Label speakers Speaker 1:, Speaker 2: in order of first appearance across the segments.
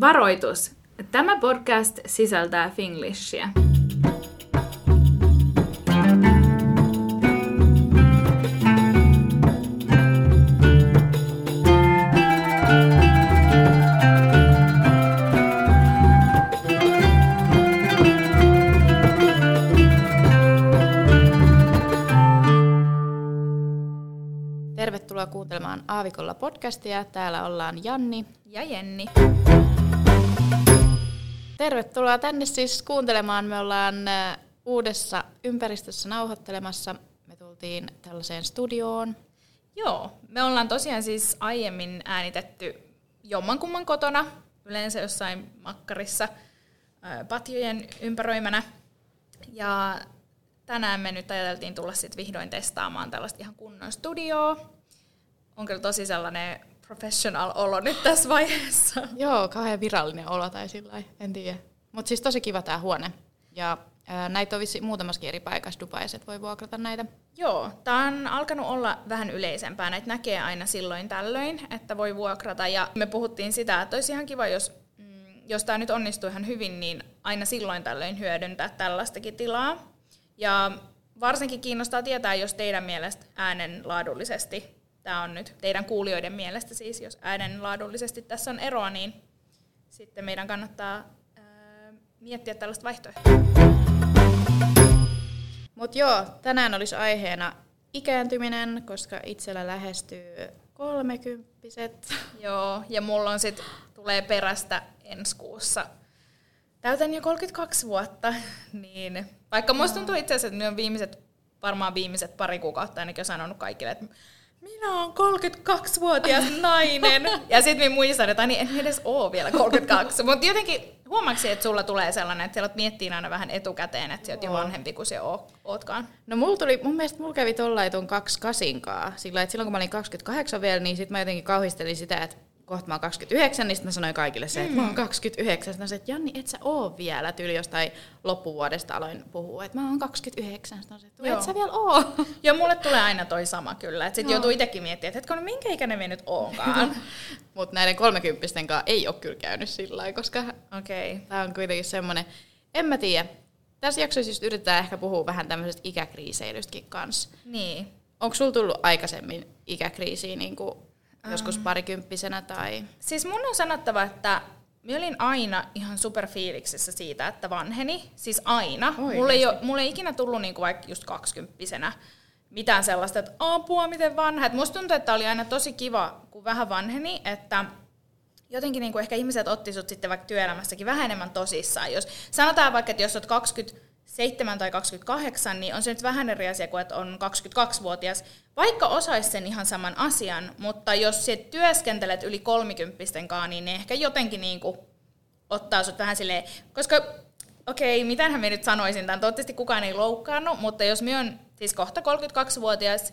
Speaker 1: Varoitus! Tämä podcast sisältää Finglishia.
Speaker 2: Tervetuloa kuuntelemaan Aavikolla podcastia. Täällä ollaan Janni.
Speaker 1: Ja Jenni.
Speaker 2: Tervetuloa tänne siis kuuntelemaan. Me ollaan äh, uudessa ympäristössä nauhoittelemassa. Me tultiin tällaiseen studioon.
Speaker 1: Joo, me ollaan tosiaan siis aiemmin äänitetty jommankumman kotona, yleensä jossain makkarissa ää, patjojen ympäröimänä. Ja tänään me nyt ajateltiin tulla sitten vihdoin testaamaan tällaista ihan kunnon studioa. On kyllä tosi sellainen professional olo nyt tässä vaiheessa.
Speaker 2: Joo, kauhean virallinen olo tai sillä en tiedä. Mutta siis tosi kiva tämä huone. Ja ää, näitä on vissi muutamassa eri paikassa Dubaissa, että voi vuokrata näitä.
Speaker 1: Joo, tämä on alkanut olla vähän yleisempää. Näitä näkee aina silloin tällöin, että voi vuokrata. Ja me puhuttiin sitä, että olisi ihan kiva, jos, mm, jos tämä nyt onnistuu ihan hyvin, niin aina silloin tällöin hyödyntää tällaistakin tilaa. Ja varsinkin kiinnostaa tietää, jos teidän mielestä äänenlaadullisesti, tämä on nyt teidän kuulijoiden mielestä siis, jos äänenlaadullisesti tässä on eroa, niin sitten meidän kannattaa ää, miettiä tällaista vaihtoehtoa.
Speaker 2: Mutta joo, tänään olisi aiheena ikääntyminen, koska itsellä lähestyy kolmekymppiset.
Speaker 1: Joo, ja mulla on sit, tulee perästä ensi kuussa. Täytän jo 32 vuotta, niin vaikka musta tuntuu itse asiassa, että ne on viimeiset, varmaan viimeiset pari kuukautta ainakin on sanonut kaikille, että minä olen 32-vuotias nainen. ja sitten minä muistan, että niin en edes ole vielä 32. Mutta jotenkin huomaksi, että sulla tulee sellainen, että siellä miettii aina vähän etukäteen, että sä oot jo vanhempi kuin se oot, ootkaan.
Speaker 2: No mulla tuli, mun mielestä mulla kävi tollain tuon kaksi kasinkaa. Sillä että silloin kun mä olin 28 vielä, niin sit mä jotenkin kauhistelin sitä, että kohta mä oon 29, niin sit mä sanoin kaikille se, että mä oon 29. Sitten että Janni, et sä oo vielä. Tyyli jostain loppuvuodesta aloin puhua, että mä oon 29. Sitten sanoin, että
Speaker 1: Joo.
Speaker 2: et sä vielä oo.
Speaker 1: Joo, mulle tulee aina toi sama kyllä. Että sit joutuu itsekin miettimään, että hetkinen, minkä ikäinen me nyt oonkaan.
Speaker 2: Mutta näiden kolmekymppisten kanssa ei ole kyllä käynyt sillä lailla, koska.
Speaker 1: Okay.
Speaker 2: Tämä on kuitenkin semmoinen, en mä tiedä. Tässä jaksossa just yritetään ehkä puhua vähän tämmöisestä ikäkriiseilystäkin kanssa.
Speaker 1: Niin.
Speaker 2: Onko sulla tullut aikaisemmin ikäkriisiä niin kuin joskus parikymppisenä tai...
Speaker 1: Siis mun on sanottava, että mä olin aina ihan superfiiliksissä siitä, että vanheni. Siis aina.
Speaker 2: Oikeesti?
Speaker 1: Mulle ei, ole, mulle ei ikinä tullut niinku vaikka just kaksikymppisenä mitään sellaista, että apua, miten vanha. Et musta tuntuu, että oli aina tosi kiva, kun vähän vanheni, että jotenkin niinku ehkä ihmiset otti sut sitten vaikka työelämässäkin vähän enemmän tosissaan. Jos sanotaan vaikka, että jos olet 27 tai 28, niin on se nyt vähän eri asia kuin, että on 22-vuotias. Vaikka osaisi sen ihan saman asian, mutta jos sä työskentelet yli 30 kanssa, niin ne ehkä jotenkin niinku ottaa sut vähän silleen, koska okei, okay, mitähän mä nyt sanoisin tämän, toivottavasti kukaan ei loukkaannut, mutta jos minä on siis kohta 32-vuotias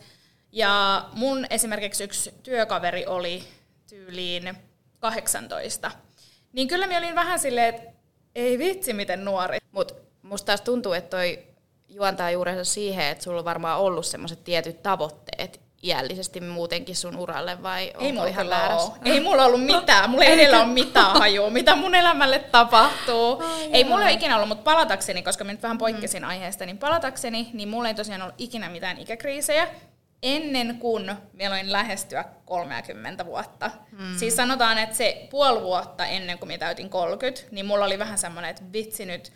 Speaker 1: ja mun esimerkiksi yksi työkaveri oli tyyliin 18, niin kyllä minä olin vähän silleen, että ei vitsi miten nuori.
Speaker 2: Mutta musta taas tuntuu, että toi juontaa juurensa siihen, että sulla on varmaan ollut semmoiset tietyt tavoitteet iällisesti muutenkin sun uralle, vai
Speaker 1: Ei
Speaker 2: onko
Speaker 1: mulla
Speaker 2: ihan väärässä?
Speaker 1: ole. Ei mulla ollut mitään. Mulla ei edellä ole mitään hajua, mitä mun elämälle tapahtuu.
Speaker 2: Ai
Speaker 1: ei mulla ole ikinä ollut, mutta palatakseni, koska mä nyt vähän poikkesin aiheesta, niin palatakseni, niin mulla ei tosiaan ollut ikinä mitään ikäkriisejä ennen kuin mä aloin lähestyä 30 vuotta. Mm. Siis sanotaan, että se puoli vuotta ennen kuin mä täytin 30, niin mulla oli vähän semmoinen, että vitsi nyt,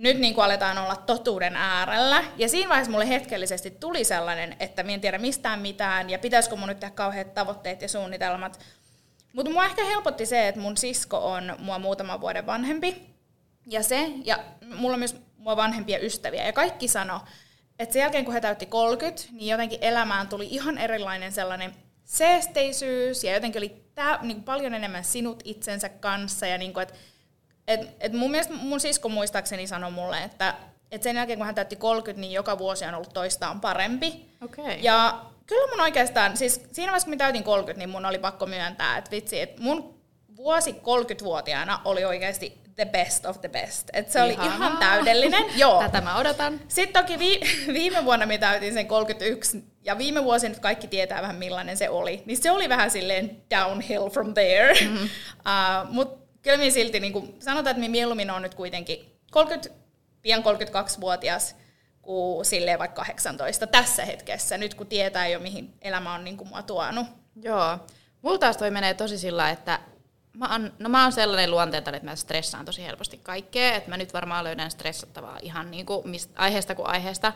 Speaker 1: nyt niin kuin aletaan olla totuuden äärellä. Ja siinä vaiheessa mulle hetkellisesti tuli sellainen, että mä en tiedä mistään mitään, ja pitäisikö mun nyt tehdä kauheat tavoitteet ja suunnitelmat. Mutta mua ehkä helpotti se, että mun sisko on mua muutaman vuoden vanhempi. Ja se, ja mulla on myös mua vanhempia ystäviä, ja kaikki sano, että sen jälkeen kun he täytti 30, niin jotenkin elämään tuli ihan erilainen sellainen seesteisyys, ja jotenkin oli tää, niin paljon enemmän sinut itsensä kanssa, ja niin kuin, että et, et mun mielestä mun sisko muistaakseni sanoi mulle, että et sen jälkeen kun hän täytti 30, niin joka vuosi on ollut toistaan parempi.
Speaker 2: Okei.
Speaker 1: Ja kyllä mun oikeastaan, siis siinä vaiheessa kun mä täytin 30, niin mun oli pakko myöntää, että vitsi, että mun vuosi 30-vuotiaana oli oikeasti the best of the best. Että se oli
Speaker 2: Ihanaa.
Speaker 1: ihan täydellinen. Joo.
Speaker 2: Tätä mä odotan.
Speaker 1: Sitten toki vi- viime vuonna mä täytin sen 31, ja viime vuosi nyt kaikki tietää vähän millainen se oli. Niin se oli vähän silleen downhill from there. Mm-hmm. Uh, Mutta kyllä minä silti, niin kuin, sanotaan, että minä mieluummin on nyt kuitenkin 30, pian 32-vuotias kuin silleen vaikka 18 tässä hetkessä, nyt kun tietää jo, mihin elämä on niin kuin mua tuonut.
Speaker 2: Joo. Mulla taas toi menee tosi sillä, että mä oon, no mä oon sellainen luonteelta, että mä stressaan tosi helposti kaikkea, että mä nyt varmaan löydän stressattavaa ihan niin kuin mistä, aiheesta kuin aiheesta.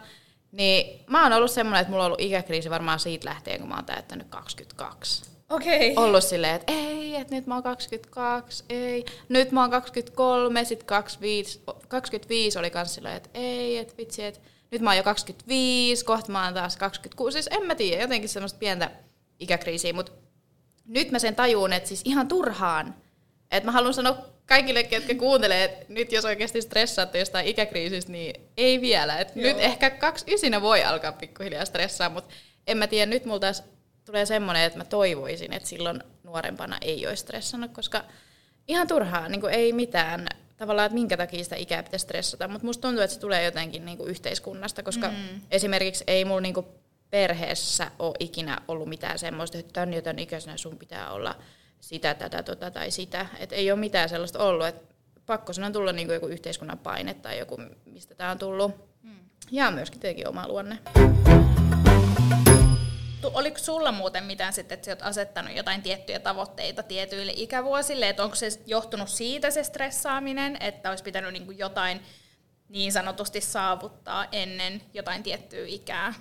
Speaker 2: Niin mä oon ollut semmoinen, että mulla on ollut ikäkriisi varmaan siitä lähtien, kun mä oon täyttänyt 22.
Speaker 1: Okei. Okay.
Speaker 2: Ollut silleen, että ei, että nyt mä oon 22, ei. Nyt mä oon 23, sit 25, 25 oli kans silleen, että ei, että vitsi, että nyt mä oon jo 25, kohta mä oon taas 26. Siis en mä tiedä, jotenkin semmoista pientä ikäkriisiä, mutta nyt mä sen tajuun, että siis ihan turhaan. Että mä haluan sanoa kaikille, ketkä kuuntelee, että nyt jos oikeasti stressaatte jostain ikäkriisistä, niin ei vielä. Et nyt ehkä kaksi ysinä voi alkaa pikkuhiljaa stressaa, mutta en mä tiedä, nyt mulla taas tulee semmoinen, että mä toivoisin, että silloin nuorempana ei olisi stressannut, koska ihan turhaa, niin ei mitään tavallaan, että minkä takia sitä ikää pitäisi stressata, mutta musta tuntuu, että se tulee jotenkin niin kuin yhteiskunnasta, koska mm. esimerkiksi ei mulla niin kuin perheessä ole ikinä ollut mitään semmoista, että tämän ja tämän ikäisenä sun pitää olla sitä, tätä, tota tai sitä. Et ei ole mitään sellaista ollut, että pakko on tulla niin kuin joku yhteiskunnan paine tai joku, mistä tämä on tullut. Mm. Ja myöskin tietenkin oma luonne.
Speaker 1: Oliko sulla muuten mitään sitten, että olet asettanut jotain tiettyjä tavoitteita tietyille ikävuosille, että onko se johtunut siitä se stressaaminen, että olisi pitänyt niin kuin jotain niin sanotusti saavuttaa ennen jotain tiettyä ikää?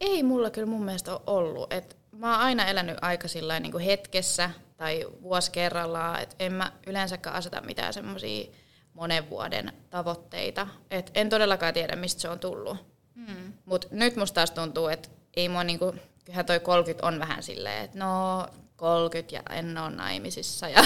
Speaker 2: Ei mulla kyllä mun mielestä ole ollut. Et mä oon aina elänyt aika niin kuin hetkessä tai vuosi kerrallaan, että en mä yleensäkään aseta mitään semmoisia monen vuoden tavoitteita. Et en todellakaan tiedä, mistä se on tullut. Hmm. Mutta nyt musta taas tuntuu, että ei mua niinku, kyllähän toi 30 on vähän silleen, että no 30 ja en ole naimisissa ja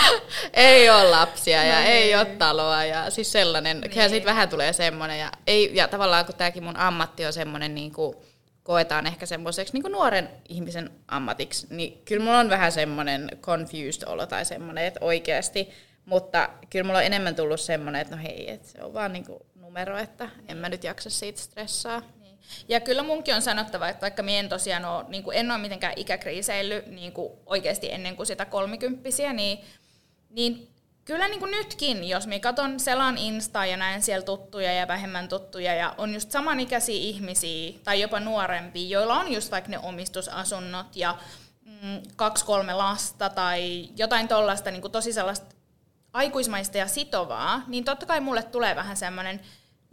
Speaker 2: ei ole lapsia no ja niin. ei ole taloa ja siis sellainen, niin. kyllä siitä vähän tulee semmoinen ja, ei, ja tavallaan kun tämäkin mun ammatti on semmoinen niin kuin, koetaan ehkä semmoiseksi niin nuoren ihmisen ammatiksi, niin kyllä mulla on vähän semmoinen confused olo tai semmoinen, että oikeasti, mutta kyllä mulla on enemmän tullut semmoinen, että no hei, että se on vaan niin kuin numero, että en mä nyt jaksa siitä stressaa. Niin.
Speaker 1: Ja kyllä munkin on sanottava, että vaikka minä en tosiaan ole, niin kuin en ole mitenkään ikäkriiseillyt niin kuin oikeasti ennen kuin sitä kolmikymppisiä, niin, niin kyllä niin kuin nytkin, jos minä katson selan Insta ja näen siellä tuttuja ja vähemmän tuttuja ja on just samanikäisiä ihmisiä tai jopa nuorempia, joilla on just vaikka ne omistusasunnot ja mm, kaksi-kolme lasta tai jotain tollaista niin tosi sellaista aikuismaista ja sitovaa, niin totta kai mulle tulee vähän semmoinen,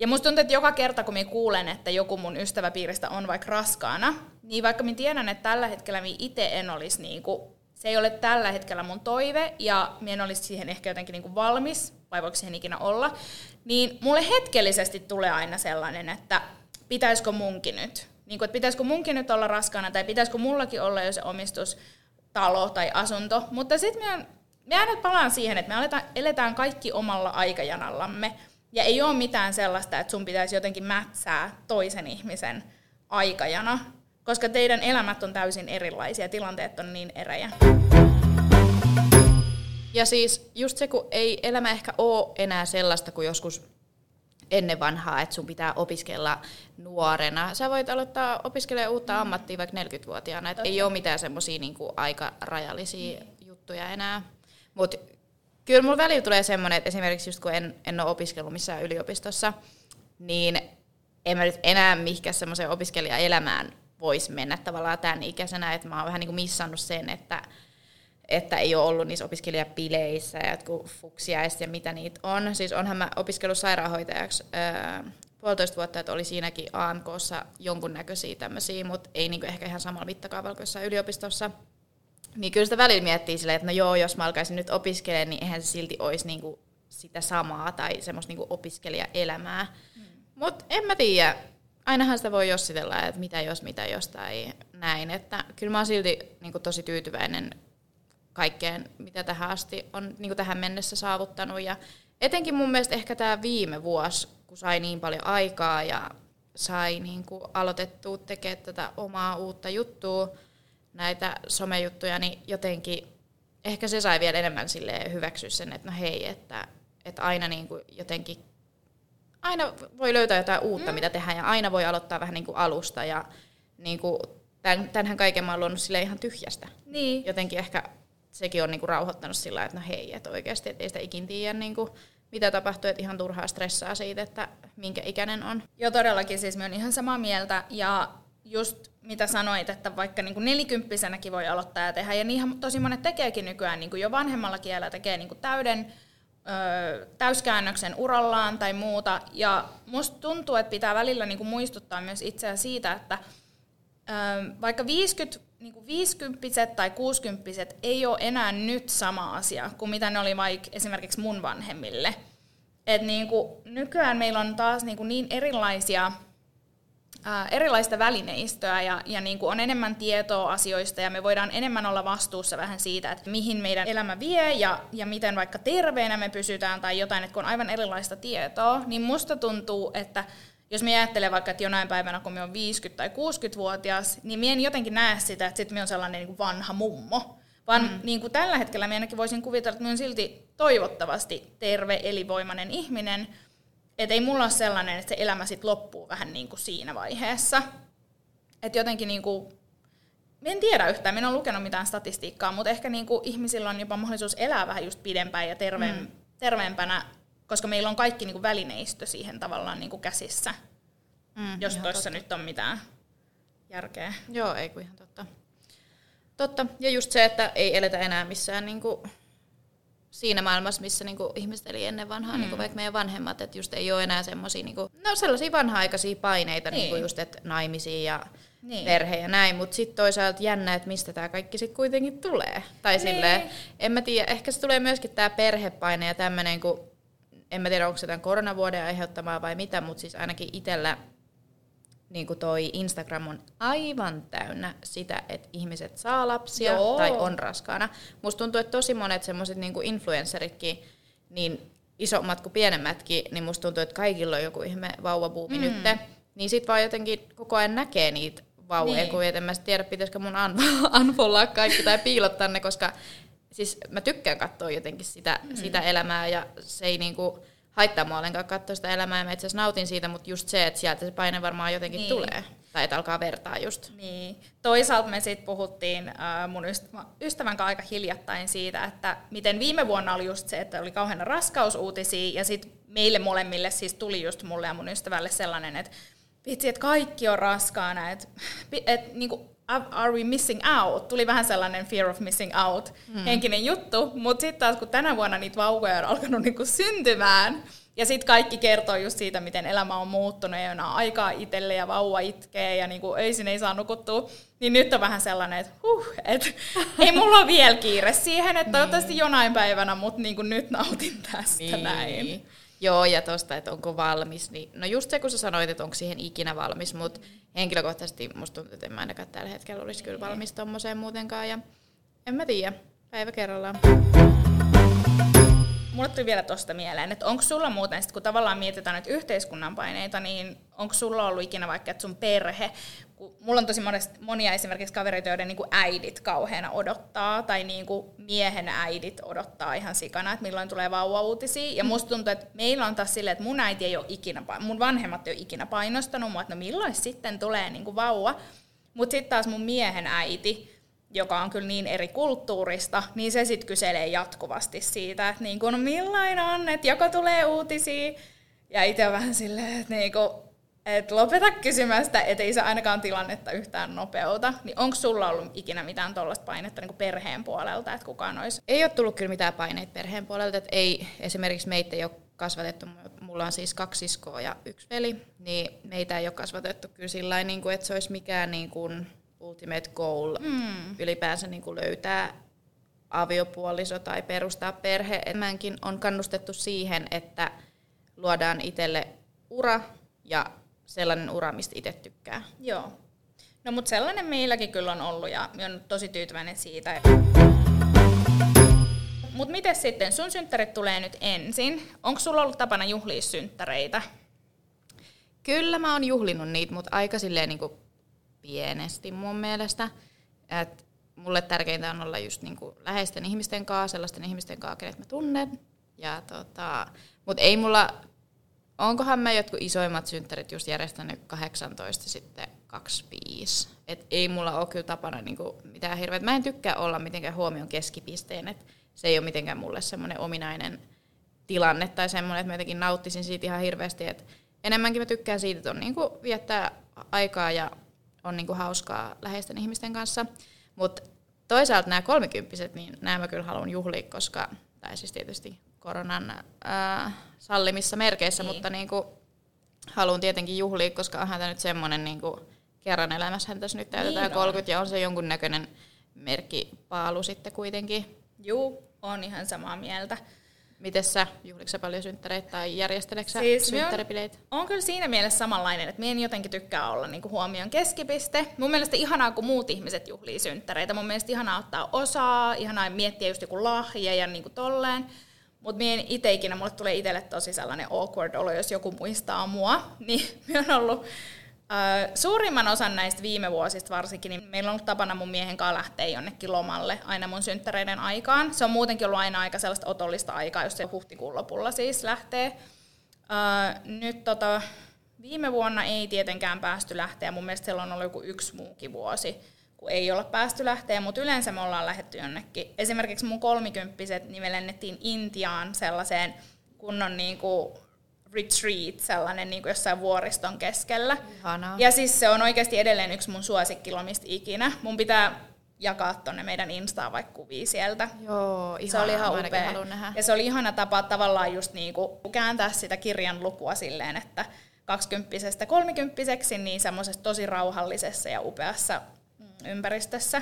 Speaker 1: ja musta tuntuu, että joka kerta kun minä kuulen, että joku mun ystäväpiiristä on vaikka raskaana, niin vaikka minä tiedän, että tällä hetkellä minä itse en olisi niin kuin se ei ole tällä hetkellä mun toive, ja minä en olisi siihen ehkä jotenkin niin kuin valmis, vai voiko siihen ikinä olla, niin mulle hetkellisesti tulee aina sellainen, että pitäisikö munkin nyt, niin kuin, että pitäisikö munkin nyt olla raskaana, tai pitäisikö mullakin olla jo se omistustalo tai asunto, mutta sitten me, me aina palaan siihen, että me aletaan, eletään kaikki omalla aikajanallamme, ja ei ole mitään sellaista, että sun pitäisi jotenkin mätsää toisen ihmisen aikajana, koska teidän elämät on täysin erilaisia, tilanteet on niin erejä.
Speaker 2: Ja siis just se, kun ei elämä ehkä ole enää sellaista kuin joskus ennen vanhaa, että sun pitää opiskella nuorena. Sä voit aloittaa opiskelemaan uutta ammattia vaikka 40-vuotiaana, että ei ole mitään semmoisia niinku rajallisia juttuja enää. Mutta kyllä mulla välillä tulee semmoinen, että esimerkiksi just kun en, en ole opiskellut missään yliopistossa, niin en mä nyt enää mihinkään semmoiseen opiskelijaelämään voisi mennä tavallaan tämän ikäisenä, että mä oon vähän niin missannut sen, että, että ei ole ollut niissä opiskelijapileissä ja jotkut fuksiaiset ja mitä niitä on. Siis onhan mä opiskellut sairaanhoitajaksi öö, puolitoista vuotta, että oli siinäkin AMKssa jonkunnäköisiä tämmöisiä, mutta ei niinku ehkä ihan samalla mittakaavalla kuin yliopistossa. Niin kyllä sitä välillä miettii silleen, että no joo, jos mä alkaisin nyt opiskelemaan, niin eihän se silti olisi niinku sitä samaa tai semmoista niinku opiskelijaelämää. Mm. Mutta en mä tiedä, ainahan sitä voi jossitella, että mitä jos, mitä jos tai näin. Että kyllä mä oon silti niin kuin, tosi tyytyväinen kaikkeen, mitä tähän asti on niin kuin tähän mennessä saavuttanut. Ja etenkin mun mielestä ehkä tämä viime vuosi, kun sai niin paljon aikaa ja sai niin kuin aloitettua tekemään tätä omaa uutta juttua, näitä somejuttuja, niin jotenkin ehkä se sai vielä enemmän sille hyväksyä sen, että no hei, että, että aina niin kuin jotenkin aina voi löytää jotain uutta, mm. mitä tehdään, ja aina voi aloittaa vähän niin kuin alusta, ja niin kuin, tämän, tämänhän kaiken mä oon luonut sille ihan tyhjästä.
Speaker 1: Niin.
Speaker 2: Jotenkin ehkä sekin on niinku rauhoittanut sillä että no hei, että oikeasti et ei sitä ikin tiedä niinku, mitä tapahtuu, että ihan turhaa stressaa siitä, että minkä ikäinen on.
Speaker 1: Joo, todellakin siis mä oon ihan samaa mieltä ja just mitä sanoit, että vaikka niin kuin nelikymppisenäkin voi aloittaa ja tehdä, ja niinhän tosi monet tekeekin nykyään niin kuin jo vanhemmalla kielellä, tekee niin kuin täyden ö, täyskäännöksen urallaan tai muuta, ja musta tuntuu, että pitää välillä niin kuin muistuttaa myös itseä siitä, että ö, vaikka 50 niin kuin 50 tai 60 ei ole enää nyt sama asia kuin mitä ne oli vaikka esimerkiksi mun vanhemmille. Et niin kuin nykyään meillä on taas niin, kuin niin erilaisia ää, erilaista välineistöä ja, ja niin kuin on enemmän tietoa asioista ja me voidaan enemmän olla vastuussa vähän siitä, että mihin meidän elämä vie ja, ja miten vaikka terveenä me pysytään tai jotain, että kun on aivan erilaista tietoa, niin musta tuntuu, että jos me ajattelen vaikka, että jonain päivänä, kun me on 50 tai 60-vuotias, niin me en jotenkin näe sitä, että sitten me on sellainen niin kuin vanha mummo. Vaan mm. niin kuin tällä hetkellä me ainakin voisin kuvitella, että me on silti toivottavasti terve, elivoimainen ihminen, että ei mulla ole sellainen, että se elämä sitten loppuu vähän niin kuin siinä vaiheessa. Että jotenkin niin kuin, en tiedä yhtään, en ole lukenut mitään statistiikkaa, mutta ehkä niin kuin ihmisillä on jopa mahdollisuus elää vähän just pidempään ja terveen, mm. terveempänä, koska meillä on kaikki niin kuin välineistö siihen tavallaan niin kuin käsissä, mm, jos tuossa nyt on mitään järkeä.
Speaker 2: Joo, ei kun ihan totta. Totta. Ja just se, että ei eletä enää missään niin kuin siinä maailmassa, missä niinku ihmiset eli ennen vanhaa, mm. niinku vaikka meidän vanhemmat, että just ei ole enää semmoisia niinku, no sellaisia vanha-aikaisia paineita, niin. niinku just, että naimisiin ja niin. perhe ja näin, mutta sitten toisaalta jännä, että mistä tämä kaikki sitten kuitenkin tulee. Tai niin. silleen, en mä tiedä, ehkä se tulee myöskin tämä perhepaine ja tämmöinen, kun en mä tiedä, onko se tämän koronavuoden aiheuttamaa vai mitä, mutta siis ainakin itsellä niin kuin toi Instagram on aivan täynnä sitä, että ihmiset saa lapsia Joo. tai on raskaana. Musta tuntuu, että tosi monet semmoiset niin influenceritkin, niin isommat kuin pienemmätkin, niin musta tuntuu, että kaikilla on joku ihme vauvabuumi mm. nyt. Niin sit vaan jotenkin koko ajan näkee niitä vauvoja, niin. kun en mä tiedä, pitäisikö mun unfollaa kaikki tai piilottaa ne, koska siis mä tykkään katsoa jotenkin sitä, mm. sitä elämää ja se ei niinku, haittaa mua ollenkaan katsoa sitä elämää ja mä itse nautin siitä, mutta just se, että sieltä se paine varmaan jotenkin niin. tulee. Tai että alkaa vertaa just.
Speaker 1: Niin. Toisaalta me sitten puhuttiin äh, mun ystävän kanssa aika hiljattain siitä, että miten viime vuonna oli just se, että oli kauhean raskausuutisia ja sitten meille molemmille siis tuli just mulle ja mun ystävälle sellainen, että vitsi, että kaikki on raskaana, että et, niinku, are we missing out? Tuli vähän sellainen fear of missing out mm. henkinen juttu, mutta sitten taas kun tänä vuonna niitä vauvoja on alkanut niinku syntymään, ja sitten kaikki kertoo just siitä, miten elämä on muuttunut, ei ole aikaa itselle ja vauva itkee ja niinku öisin ei saa nukuttua. Niin nyt on vähän sellainen, että huh, et, ei mulla ole vielä kiire siihen, että toivottavasti niin. jonain päivänä, mutta niinku nyt nautin tästä niin. näin.
Speaker 2: Joo, ja tosta, että onko valmis, niin no just se, kun sä sanoit, että onko siihen ikinä valmis, mutta henkilökohtaisesti musta tuntuu, että en mä ainakaan tällä hetkellä olisi kyllä valmis tommoseen muutenkaan, ja en mä tiedä, päivä kerrallaan.
Speaker 1: Mulle tuli vielä tuosta mieleen, että onko sulla muuten, sit kun tavallaan mietitään nyt yhteiskunnan paineita, niin onko sulla ollut ikinä vaikka, että sun perhe, kun mulla on tosi monia esimerkiksi kavereita, joiden niin kuin äidit kauheana odottaa, tai niin kuin miehen äidit odottaa ihan sikana, että milloin tulee vauva-uutisia. Ja musta tuntuu, että meillä on taas silleen, että mun äiti ei ole ikinä, mun vanhemmat ei ole ikinä painostanut mua, että no milloin sitten tulee niin kuin vauva. Mutta sitten taas mun miehen äiti, joka on kyllä niin eri kulttuurista, niin se sitten kyselee jatkuvasti siitä, että niin kun, millain on, että joko tulee uutisia, ja itse vähän silleen, että niin kun, et lopeta kysymästä, että ei se ainakaan tilannetta yhtään nopeuta. Niin onko sulla ollut ikinä mitään tuollaista painetta niin perheen puolelta, että kukaan olisi?
Speaker 2: Ei ole tullut kyllä mitään paineita perheen puolelta, että ei esimerkiksi meitä ei ole kasvatettu, mulla on siis kaksi siskoa ja yksi veli, niin meitä ei ole kasvatettu kyllä sillä niin kuin, että se olisi mikään niin kuin ultimate goal mm. ylipäänsä niin kuin löytää aviopuoliso tai perustaa perhe. Enemmänkin on kannustettu siihen, että luodaan itselle ura ja sellainen ura, mistä itse tykkää.
Speaker 1: Joo. No mutta sellainen meilläkin kyllä on ollut ja olen tosi tyytyväinen siitä. Mutta miten sitten, sun synttärit tulee nyt ensin. Onko sulla ollut tapana juhlia synttäreitä?
Speaker 2: Kyllä mä oon juhlinut niitä, mutta aika silleen niin kuin pienesti mun mielestä. Et mulle tärkeintä on olla just niinku läheisten ihmisten kanssa, sellaisten ihmisten kanssa, kenet mä tunnen. Ja tota, mutta ei mulla, onkohan mä jotkut isoimmat synttärit just järjestänyt 18 sitten 25. Et ei mulla ole kyllä tapana niinku mitään hirveät. Mä en tykkää olla mitenkään huomion keskipisteen, että se ei ole mitenkään mulle semmoinen ominainen tilanne tai semmoinen, että mä jotenkin nauttisin siitä ihan hirveästi. Et enemmänkin mä tykkään siitä, että on niinku viettää aikaa ja on niinku hauskaa läheisten ihmisten kanssa. Mutta toisaalta nämä kolmikymppiset, niin nämä mä kyllä haluan juhlia, koska, tai siis tietysti koronan ää, sallimissa merkeissä, niin. mutta niinku, haluan tietenkin juhlia, koska onhan tämä nyt semmoinen niinku, kerran elämässä tässä nyt täytetään niin 30 ja on se jonkunnäköinen merkkipaalu sitten kuitenkin.
Speaker 1: Juu, on ihan samaa mieltä.
Speaker 2: Miten sä, juhliksä paljon synttäreitä tai järjesteleksä siis synttäripileitä?
Speaker 1: On, on kyllä siinä mielessä samanlainen, että minä en jotenkin tykkää olla niinku huomion keskipiste. Mun mielestä ihanaa, kun muut ihmiset juhlii synttäreitä. Mun mielestä ihanaa ottaa osaa, ihanaa miettiä just joku lahja ja niinku tolleen. Mutta mien itse ikinä, mulle tulee itselle tosi sellainen awkward olo, jos joku muistaa mua. Niin minä on ollut suurimman osan näistä viime vuosista varsinkin, niin meillä on ollut tapana mun miehen kanssa lähteä jonnekin lomalle aina mun synttäreiden aikaan. Se on muutenkin ollut aina aika sellaista otollista aikaa, jos se huhtikuun lopulla siis lähtee. nyt tota, viime vuonna ei tietenkään päästy lähteä. Mun mielestä siellä on ollut joku yksi muukin vuosi, kun ei olla päästy lähteä, mutta yleensä me ollaan lähetty jonnekin. Esimerkiksi mun kolmikymppiset, niin me lennettiin Intiaan sellaiseen kunnon niin kuin retreat, sellainen niin kuin jossain vuoriston keskellä.
Speaker 2: Ihanaa.
Speaker 1: Ja siis se on oikeasti edelleen yksi mun suosikkilomista ikinä. Mun pitää jakaa tonne meidän Instaan vaikka kuvia sieltä.
Speaker 2: Joo,
Speaker 1: ihanaa. Se oli ihan upea.
Speaker 2: Nähdä.
Speaker 1: Ja se oli ihana tapa tavallaan just niinku kääntää sitä kirjan lukua silleen, että kaksikymppisestä kolmikymppiseksi, niin semmoisessa tosi rauhallisessa ja upeassa mm, ympäristössä.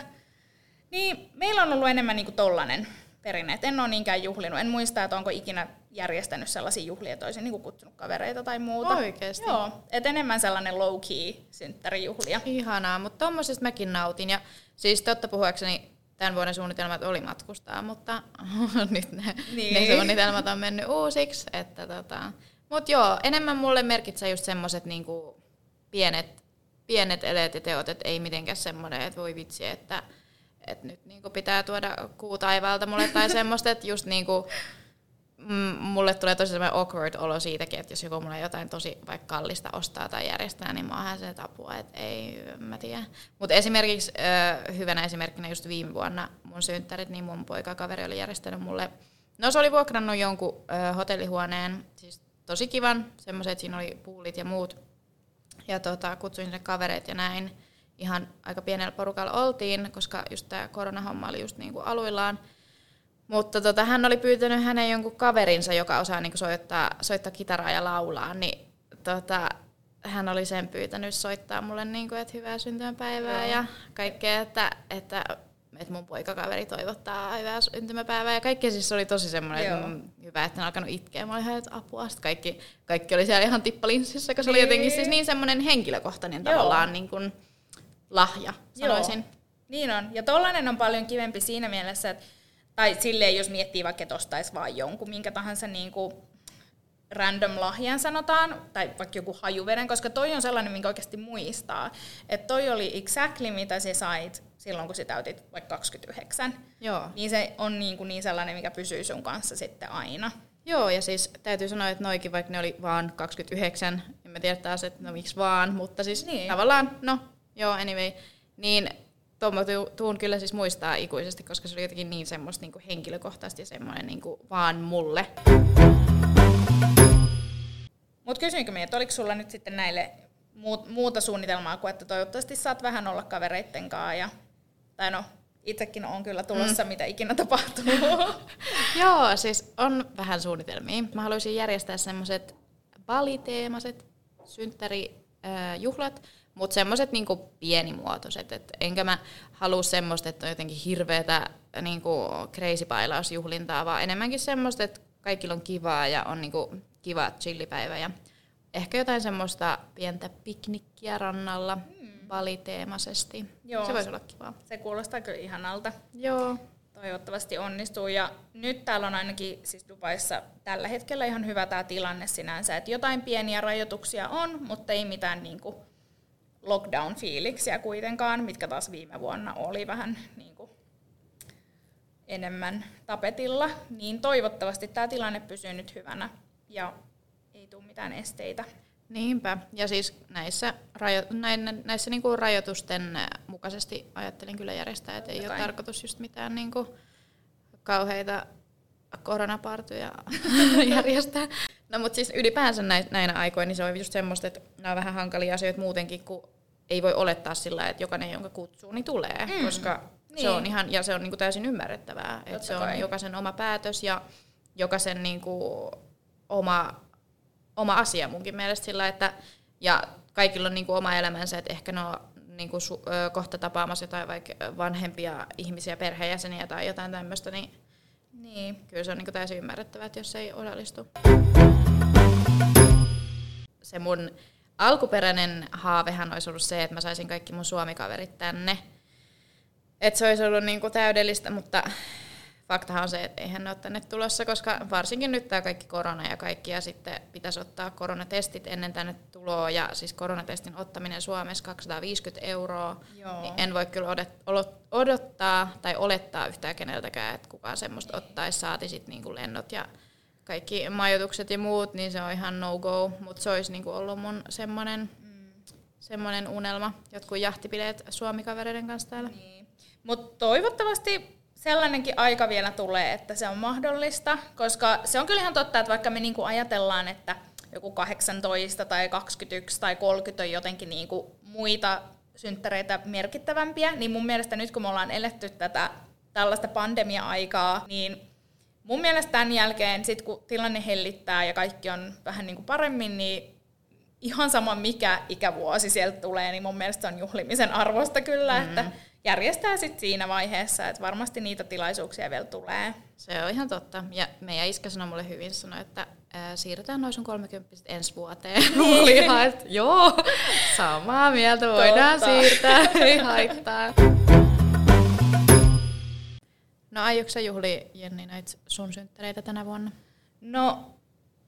Speaker 1: Niin meillä on ollut enemmän niinku tollanen perinne. Et en ole niinkään juhlinut. En muista, että onko ikinä järjestänyt sellaisia juhlia, että olisin niin kutsunut kavereita tai muuta.
Speaker 2: Oikeasti?
Speaker 1: Joo, et enemmän sellainen low-key synttärijuhlia.
Speaker 2: Ihanaa, mutta tuommoisesta mäkin nautin. Ja siis totta puhuakseni tämän vuoden suunnitelmat oli matkustaa, mutta nyt ne, niin. ne suunnitelmat on mennyt uusiksi. Että tota. Mutta joo, enemmän mulle merkitsee just semmoiset niinku pienet, pienet eleet ja teot, että ei mitenkään semmoinen, että voi vitsi, että että nyt niinku pitää tuoda kuu taivaalta mulle tai semmoista, että just niinku, mulle tulee tosi semmoinen awkward olo siitäkin, että jos joku mulle jotain tosi vaikka kallista ostaa tai järjestää, niin mä oonhan se apua, että ei, mä tiedä. Mutta esimerkiksi hyvänä esimerkkinä just viime vuonna mun synttärit, niin mun poikakaveri oli järjestänyt mulle, no se oli vuokrannut jonkun hotellihuoneen, siis tosi kivan, semmoiset, että siinä oli puulit ja muut, ja tota, kutsuin sinne kavereet ja näin, ihan aika pienellä porukalla oltiin, koska just tämä koronahomma oli just niin kuin aluillaan. Mutta tota, hän oli pyytänyt hänen jonkun kaverinsa, joka osaa niin soittaa, soittaa kitaraa ja laulaa, niin tota, hän oli sen pyytänyt soittaa mulle, niin kuin, että hyvää syntymäpäivää Joo. ja kaikkea, että, että, että mun poikakaveri toivottaa hyvää syntymäpäivää ja kaikki siis oli tosi semmoinen, että hyvä, että hän alkanut itkeä. Mä olin ihan, että apua. Sitten kaikki, kaikki oli siellä ihan tippalinssissä, koska se oli jotenkin siis niin semmoinen henkilökohtainen Joo. tavallaan niin kuin, lahja, sanoisin. Joo.
Speaker 1: Niin on. Ja tollainen on paljon kivempi siinä mielessä, että tai silleen, jos miettii vaikka, että ostaisi vaan jonkun minkä tahansa niin kuin random lahjan sanotaan, tai vaikka joku hajuveden, koska toi on sellainen, minkä oikeasti muistaa. Että toi oli exactly mitä sä sait silloin, kun sä täytit vaikka 29.
Speaker 2: Joo.
Speaker 1: Niin se on niin, kuin niin sellainen, mikä pysyy sun kanssa sitten aina.
Speaker 2: Joo, ja siis täytyy sanoa, että noikin, vaikka ne oli vaan 29, en mä tiedä taas, että no miksi vaan, mutta siis niin. tavallaan, no Joo, anyway. Niin Tommo tuun kyllä siis muistaa ikuisesti, koska se oli jotenkin niin semmoista niin henkilökohtaisesti ja semmoinen niin vaan mulle.
Speaker 1: Mutta kysynkö minä, että oliko sulla nyt sitten näille muuta suunnitelmaa kuin, että toivottavasti saat vähän olla kavereitten kanssa ja, tai no, itsekin on kyllä tulossa, mm. mitä ikinä tapahtuu.
Speaker 2: Joo, siis on vähän suunnitelmia. Mä haluaisin järjestää semmoiset baliteemaset synttärijuhlat, mutta semmoiset niinku pienimuotoiset, et enkä mä halua semmoista, että on jotenkin hirveätä niinku crazy bailausjuhlintaa, vaan enemmänkin semmoista, että kaikilla on kivaa ja on niinku kiva chillipäivä ja ehkä jotain semmoista pientä piknikkiä rannalla mm. valiteemaisesti. Joo, se voisi olla kivaa.
Speaker 1: Se kuulostaa kyllä ihanalta.
Speaker 2: Joo.
Speaker 1: Toivottavasti onnistuu. Ja nyt täällä on ainakin siis Dubaissa tällä hetkellä ihan hyvä tämä tilanne sinänsä, että jotain pieniä rajoituksia on, mutta ei mitään niinku lockdown-fiiliksiä kuitenkaan, mitkä taas viime vuonna oli vähän niin kuin enemmän tapetilla, niin toivottavasti tämä tilanne pysyy nyt hyvänä ja ei tule mitään esteitä.
Speaker 2: Niinpä. Ja siis näissä, rajo- näin, näissä niinku rajoitusten mukaisesti ajattelin kyllä järjestää, että ei ole tarkoitus just mitään niinku kauheita koronapartuja järjestää. No mutta siis ylipäänsä näinä aikoina niin se on just semmoista, että nämä on vähän hankalia asioita muutenkin, kun ei voi olettaa sillä, että jokainen, jonka kutsuu, niin tulee, mm. koska niin. se on ihan, ja se on niinku täysin ymmärrettävää, että se on kai. jokaisen oma päätös ja jokaisen niinku oma, oma asia munkin mielestä sillä, että ja kaikilla on niinku oma elämänsä, että ehkä ne on niinku su, ö, kohta tapaamassa jotain vaikka vanhempia ihmisiä, perheenjäseniä tai jotain tämmöistä, niin, niin. kyllä se on niinku täysin ymmärrettävää, että jos ei osallistu. Se mun alkuperäinen haavehan olisi ollut se, että mä saisin kaikki mun suomikaverit tänne. Että se olisi ollut niinku täydellistä, mutta faktahan on se, että eihän ne ole tänne tulossa, koska varsinkin nyt tämä kaikki korona ja kaikki, ja sitten pitäisi ottaa koronatestit ennen tänne tuloa, ja siis koronatestin ottaminen Suomessa 250 euroa, Joo. niin en voi kyllä odottaa tai olettaa yhtään keneltäkään, että kukaan semmoista ottaisi, saati sitten niinku lennot ja kaikki majoitukset ja muut, niin se on ihan no-go, mutta se olisi niinku ollut mun semmoinen mm. semmoinen unelma, jotkut jahtipileet suomikavereiden kanssa täällä. Niin.
Speaker 1: Mutta toivottavasti sellainenkin aika vielä tulee, että se on mahdollista, koska se on kyllä ihan totta, että vaikka me niinku ajatellaan, että joku 18 tai 21 tai 30 on jotenkin niinku muita synttäreitä merkittävämpiä, niin mun mielestä nyt kun me ollaan eletty tätä tällaista pandemia-aikaa, niin mun mielestä tämän jälkeen, sit kun tilanne hellittää ja kaikki on vähän niin kuin paremmin, niin ihan sama mikä ikävuosi sieltä tulee, niin mun mielestä se on juhlimisen arvosta kyllä, mm-hmm. että järjestää sitten siinä vaiheessa, että varmasti niitä tilaisuuksia vielä tulee.
Speaker 2: Se on ihan totta. Ja meidän iskä sanoi mulle hyvin, sanoi, että ää, siirretään noin sun 30 ensi vuoteen. Niin. Oli ihan, että joo, samaa mieltä voidaan totta. siirtää, ei haittaa. No aiotko sä juhli, Jenni, näitä sun synttäreitä tänä vuonna?
Speaker 1: No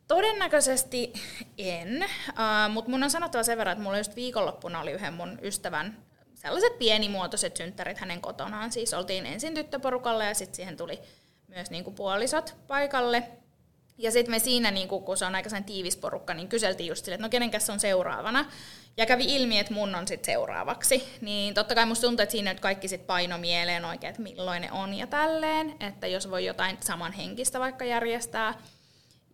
Speaker 1: todennäköisesti en, uh, mutta mun on sanottava sen verran, että mulla just viikonloppuna oli yhden mun ystävän sellaiset pienimuotoiset synttärit hänen kotonaan. Siis oltiin ensin tyttöporukalle ja sitten siihen tuli myös niinku puolisot paikalle. Ja sitten me siinä, niinku, kun se on aika tiivis porukka, niin kyseltiin just sille, että no kenenkäs on seuraavana. Ja kävi ilmi, että mun on sitten seuraavaksi. Niin totta kai musta tuntuu, että siinä nyt kaikki sitten paino mieleen oikein, että milloin ne on ja tälleen. Että jos voi jotain samanhenkistä vaikka järjestää.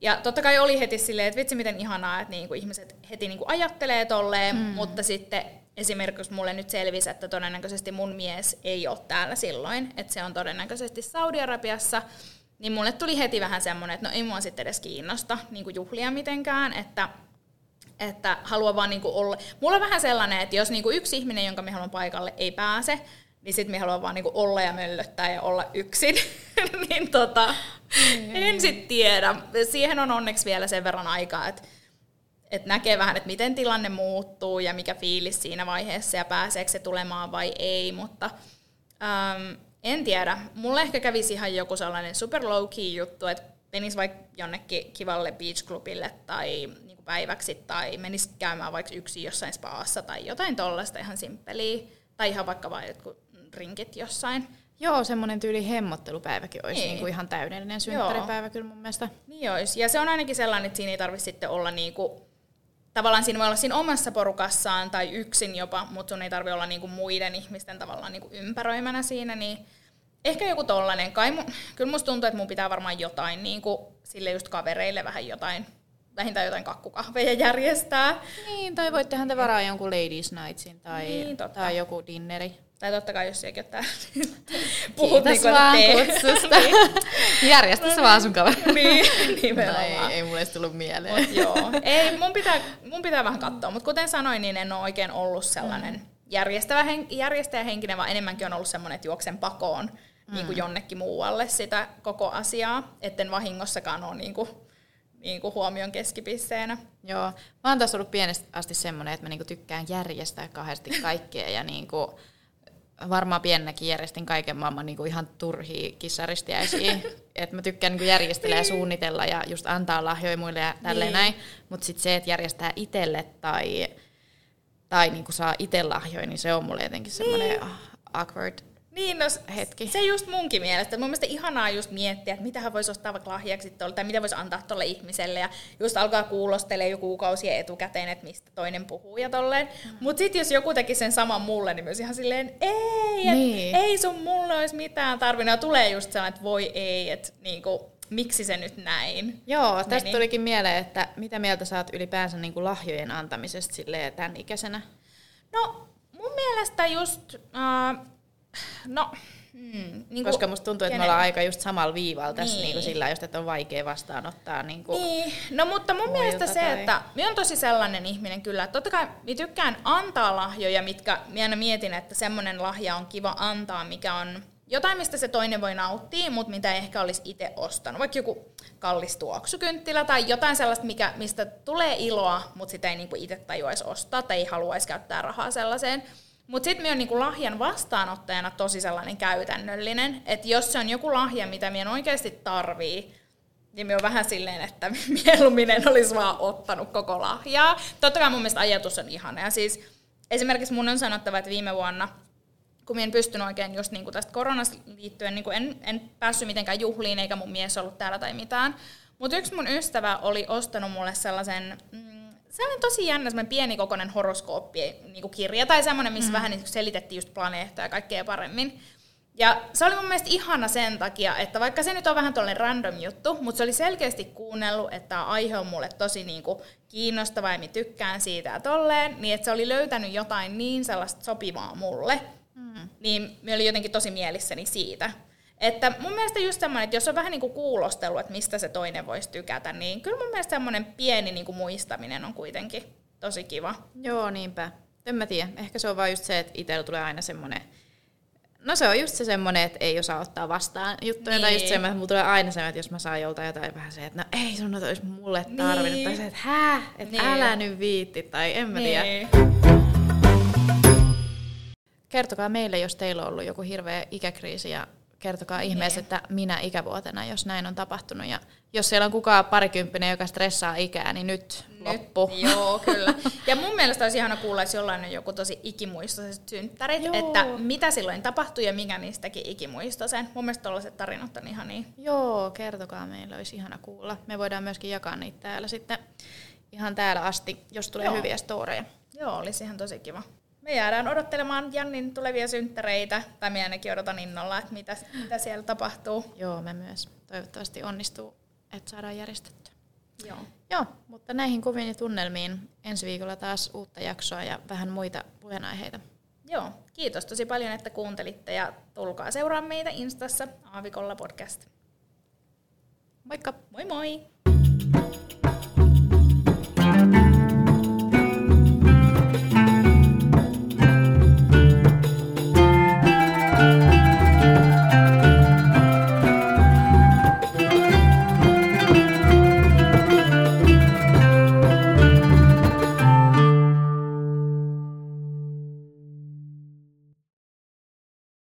Speaker 1: Ja totta kai oli heti silleen, että vitsi miten ihanaa, että niinku ihmiset heti niinku ajattelee tolleen, mm. mutta sitten esimerkiksi mulle nyt selvisi, että todennäköisesti mun mies ei ole täällä silloin, että se on todennäköisesti Saudi-Arabiassa, niin mulle tuli heti vähän semmoinen, että no ei mua sitten edes kiinnosta niin juhlia mitenkään, että että haluan vaan niinku olla. Mulla on vähän sellainen, että jos niinku yksi ihminen, jonka me haluan paikalle, ei pääse, niin sitten me haluan vaan niinku olla ja möllöttää ja olla yksin. niin tota, mm. en sit tiedä. Siihen on onneksi vielä sen verran aikaa, että et näkee vähän, että miten tilanne muuttuu ja mikä fiilis siinä vaiheessa ja pääseekö se tulemaan vai ei, mutta äm, en tiedä. Mulle ehkä kävisi ihan joku sellainen super low key juttu, että menis vaikka jonnekin kivalle beach clubille tai niinku päiväksi tai menis käymään vaikka yksin jossain spaassa tai jotain tollaista ihan simppeliä tai ihan vaikka vain jotkut rinkit jossain.
Speaker 2: Joo, semmoinen tyyli hemmottelupäiväkin olisi niin. Niinku ihan täydellinen synttäripäivä kyllä mun mielestä.
Speaker 1: Niin olisi. Ja se on ainakin sellainen, että siinä ei tarvitse sitten olla niinku tavallaan siinä voi olla siinä omassa porukassaan tai yksin jopa, mutta sun ei tarvi olla niinku muiden ihmisten tavallaan niinku ympäröimänä siinä, niin ehkä joku tollanen. Kai mu, kyllä musta tuntuu, että mun pitää varmaan jotain niinku, sille just kavereille vähän jotain vähintään jotain kakkukahveja järjestää.
Speaker 2: Niin, tai voit tehdä te varaa jonkun ladies nightsin tai, niin, tai joku dinneri.
Speaker 1: Tai totta kai, jos sekin ottaa
Speaker 2: puhut Kiitos niin vaan kutsusta. niin. Järjestä se vaan sun kaveri.
Speaker 1: niin, nimenomaan.
Speaker 2: No ei, ei mulle tullut mieleen.
Speaker 1: Mut joo. Ei, mun pitää, mun pitää vähän katsoa, mutta kuten sanoin, niin en ole oikein ollut sellainen mm. järjestävä hen, järjestäjähenkinen, vaan enemmänkin on ollut semmoinen, että juoksen pakoon mm. niin kuin jonnekin muualle sitä koko asiaa, etten vahingossakaan ole niin kuin, niin kuin huomion keskipisseenä.
Speaker 2: Joo, mä oon taas ollut pienestä asti semmoinen, että mä niinku tykkään järjestää kahdesti kaikkea ja niinku, varmaan piennäkin järjestin kaiken maailman niin kuin ihan turhia kissaristiäisiä. että mä tykkään niin kuin järjestellä ja suunnitella ja just antaa lahjoja muille ja tälleen niin. näin. Mutta sitten se, että järjestää itselle tai, tai niin kuin saa itse lahjoja, niin se on mulle jotenkin semmoinen niin. awkward
Speaker 1: Niin, no,
Speaker 2: hetki.
Speaker 1: se just munkin mielestä. Mun mielestä ihanaa just miettiä, että mitä hän voisi ostaa vaikka lahjaksi tolle, tai mitä voisi antaa tolle ihmiselle. Ja just alkaa kuulostelemaan jo kuukausia etukäteen, että mistä toinen puhuu ja tolleen. Mm. Mutta sitten jos joku teki sen saman mulle, niin myös ihan silleen, ei, et,
Speaker 2: Niin.
Speaker 1: ei sun mulle olisi mitään tarvinnut. Ja tulee just sellainen, että voi ei, että niinku, miksi se nyt näin.
Speaker 2: Joo, tästä
Speaker 1: Meni.
Speaker 2: tulikin mieleen, että mitä mieltä sä oot ylipäänsä niin kuin lahjojen antamisesta silleen tämän ikäisenä?
Speaker 1: No, mun mielestä just, uh, no, mm, niin
Speaker 2: Koska musta tuntuu, että me
Speaker 1: kenen-
Speaker 2: ollaan aika just samalla viivalla tässä
Speaker 1: Niin.
Speaker 2: niin. Niin sillä just, että on vaikea vastaanottaa. Niin kuin,
Speaker 1: Niin, no mutta mun mielestä se,
Speaker 2: tai-
Speaker 1: että minä on tosi sellainen ihminen kyllä, että totta kai minä tykkään antaa lahjoja, mitkä minä aina mietin, että semmoinen lahja on kiva antaa, mikä on jotain, mistä se toinen voi nauttia, mutta mitä ei ehkä olisi itse ostanut. Vaikka joku kallis tuoksukynttilä tai jotain sellaista, mikä, mistä tulee iloa, mutta sitä ei niinku itse tajuaisi ostaa tai ei haluaisi käyttää rahaa sellaiseen. Mutta sitten minä on niinku lahjan vastaanottajana tosi sellainen käytännöllinen, että jos se on joku lahja, mitä minä oikeasti tarvii, niin minä on vähän silleen, että mieluummin en olisi vaan ottanut koko lahjaa. Totta kai mun mielestä ajatus on ihana. Ja siis esimerkiksi mun on sanottava, että viime vuonna, kun minä en pystynyt oikein just niin kuin tästä koronasta liittyen, niin kuin en, en päässyt mitenkään juhliin, eikä mun mies ollut täällä tai mitään. Mutta yksi mun ystävä oli ostanut mulle sellaisen, mm, sellainen tosi jännä, semmoinen pienikokoinen horoskooppi niin kuin kirja, tai semmoinen, missä mm. vähän niin selitettiin just planeettoja ja kaikkea paremmin. Ja se oli mun mielestä ihana sen takia, että vaikka se nyt on vähän tollainen random juttu, mutta se oli selkeästi kuunnellut, että tämä aihe on mulle tosi niinku kiinnostava ja mä tykkään siitä ja tolleen, niin että se oli löytänyt jotain niin sellaista sopivaa mulle, mm. niin mä olin jotenkin tosi mielissäni siitä. Että mun mielestä just semmoinen, että jos on vähän niinku kuulostellut, että mistä se toinen voisi tykätä, niin kyllä mun mielestä semmoinen pieni niinku muistaminen on kuitenkin tosi kiva.
Speaker 2: Joo, niinpä. En mä tiedä. Ehkä se on vaan just se, että itsellä tulee aina semmoinen... No se on just se semmoinen, että ei osaa ottaa vastaan juttuja. Niin. Tai just
Speaker 1: Niin.
Speaker 2: semmoinen, että mulla tulee aina semmoinen, että jos mä saan joltain jotain vähän se, että no ei sun olisi mulle tarvinnut.
Speaker 1: Niin.
Speaker 2: Tai se, että hää, että
Speaker 1: Niin.
Speaker 2: älä nyt viitti. Tai en mä tiedä.
Speaker 1: Niin.
Speaker 2: Kertokaa meille, jos teillä on ollut joku hirveä ikäkriisi ja kertokaa ihmeessä,
Speaker 1: Niin.
Speaker 2: että minä ikävuotena, jos näin on tapahtunut. Ja jos siellä on kukaan parikymppinen, joka stressaa ikää, niin nyt, loppu.
Speaker 1: Joo, kyllä. Ja mun mielestä olisi ihana kuulla, jos jollain on joku tosi ikimuistoiset synttärit,
Speaker 2: Joo.
Speaker 1: että mitä silloin tapahtui ja mikä niistäkin ikimuistoisen. Mun mielestä tollaiset tarinat on ihan niin.
Speaker 2: Joo, kertokaa meille, olisi ihana kuulla. Me voidaan myöskin jakaa niitä täällä sitten ihan täällä asti, jos tulee
Speaker 1: Joo.
Speaker 2: hyviä storeja.
Speaker 1: Joo, olisi ihan tosi kiva. Me jäädään odottelemaan Jannin tulevia synttäreitä, tai minä ainakin odotan innolla, että mitä, mitä siellä tapahtuu.
Speaker 2: Joo, me myös. Toivottavasti onnistuu, että saadaan järjestettyä.
Speaker 1: Joo.
Speaker 2: Joo, mutta näihin kuviin ja tunnelmiin ensi viikolla taas uutta jaksoa ja vähän muita puheenaiheita.
Speaker 1: Joo, kiitos tosi paljon, että kuuntelitte ja tulkaa seuraa meitä Instassa Aavikolla podcast.
Speaker 2: Moikka!
Speaker 1: Moi moi!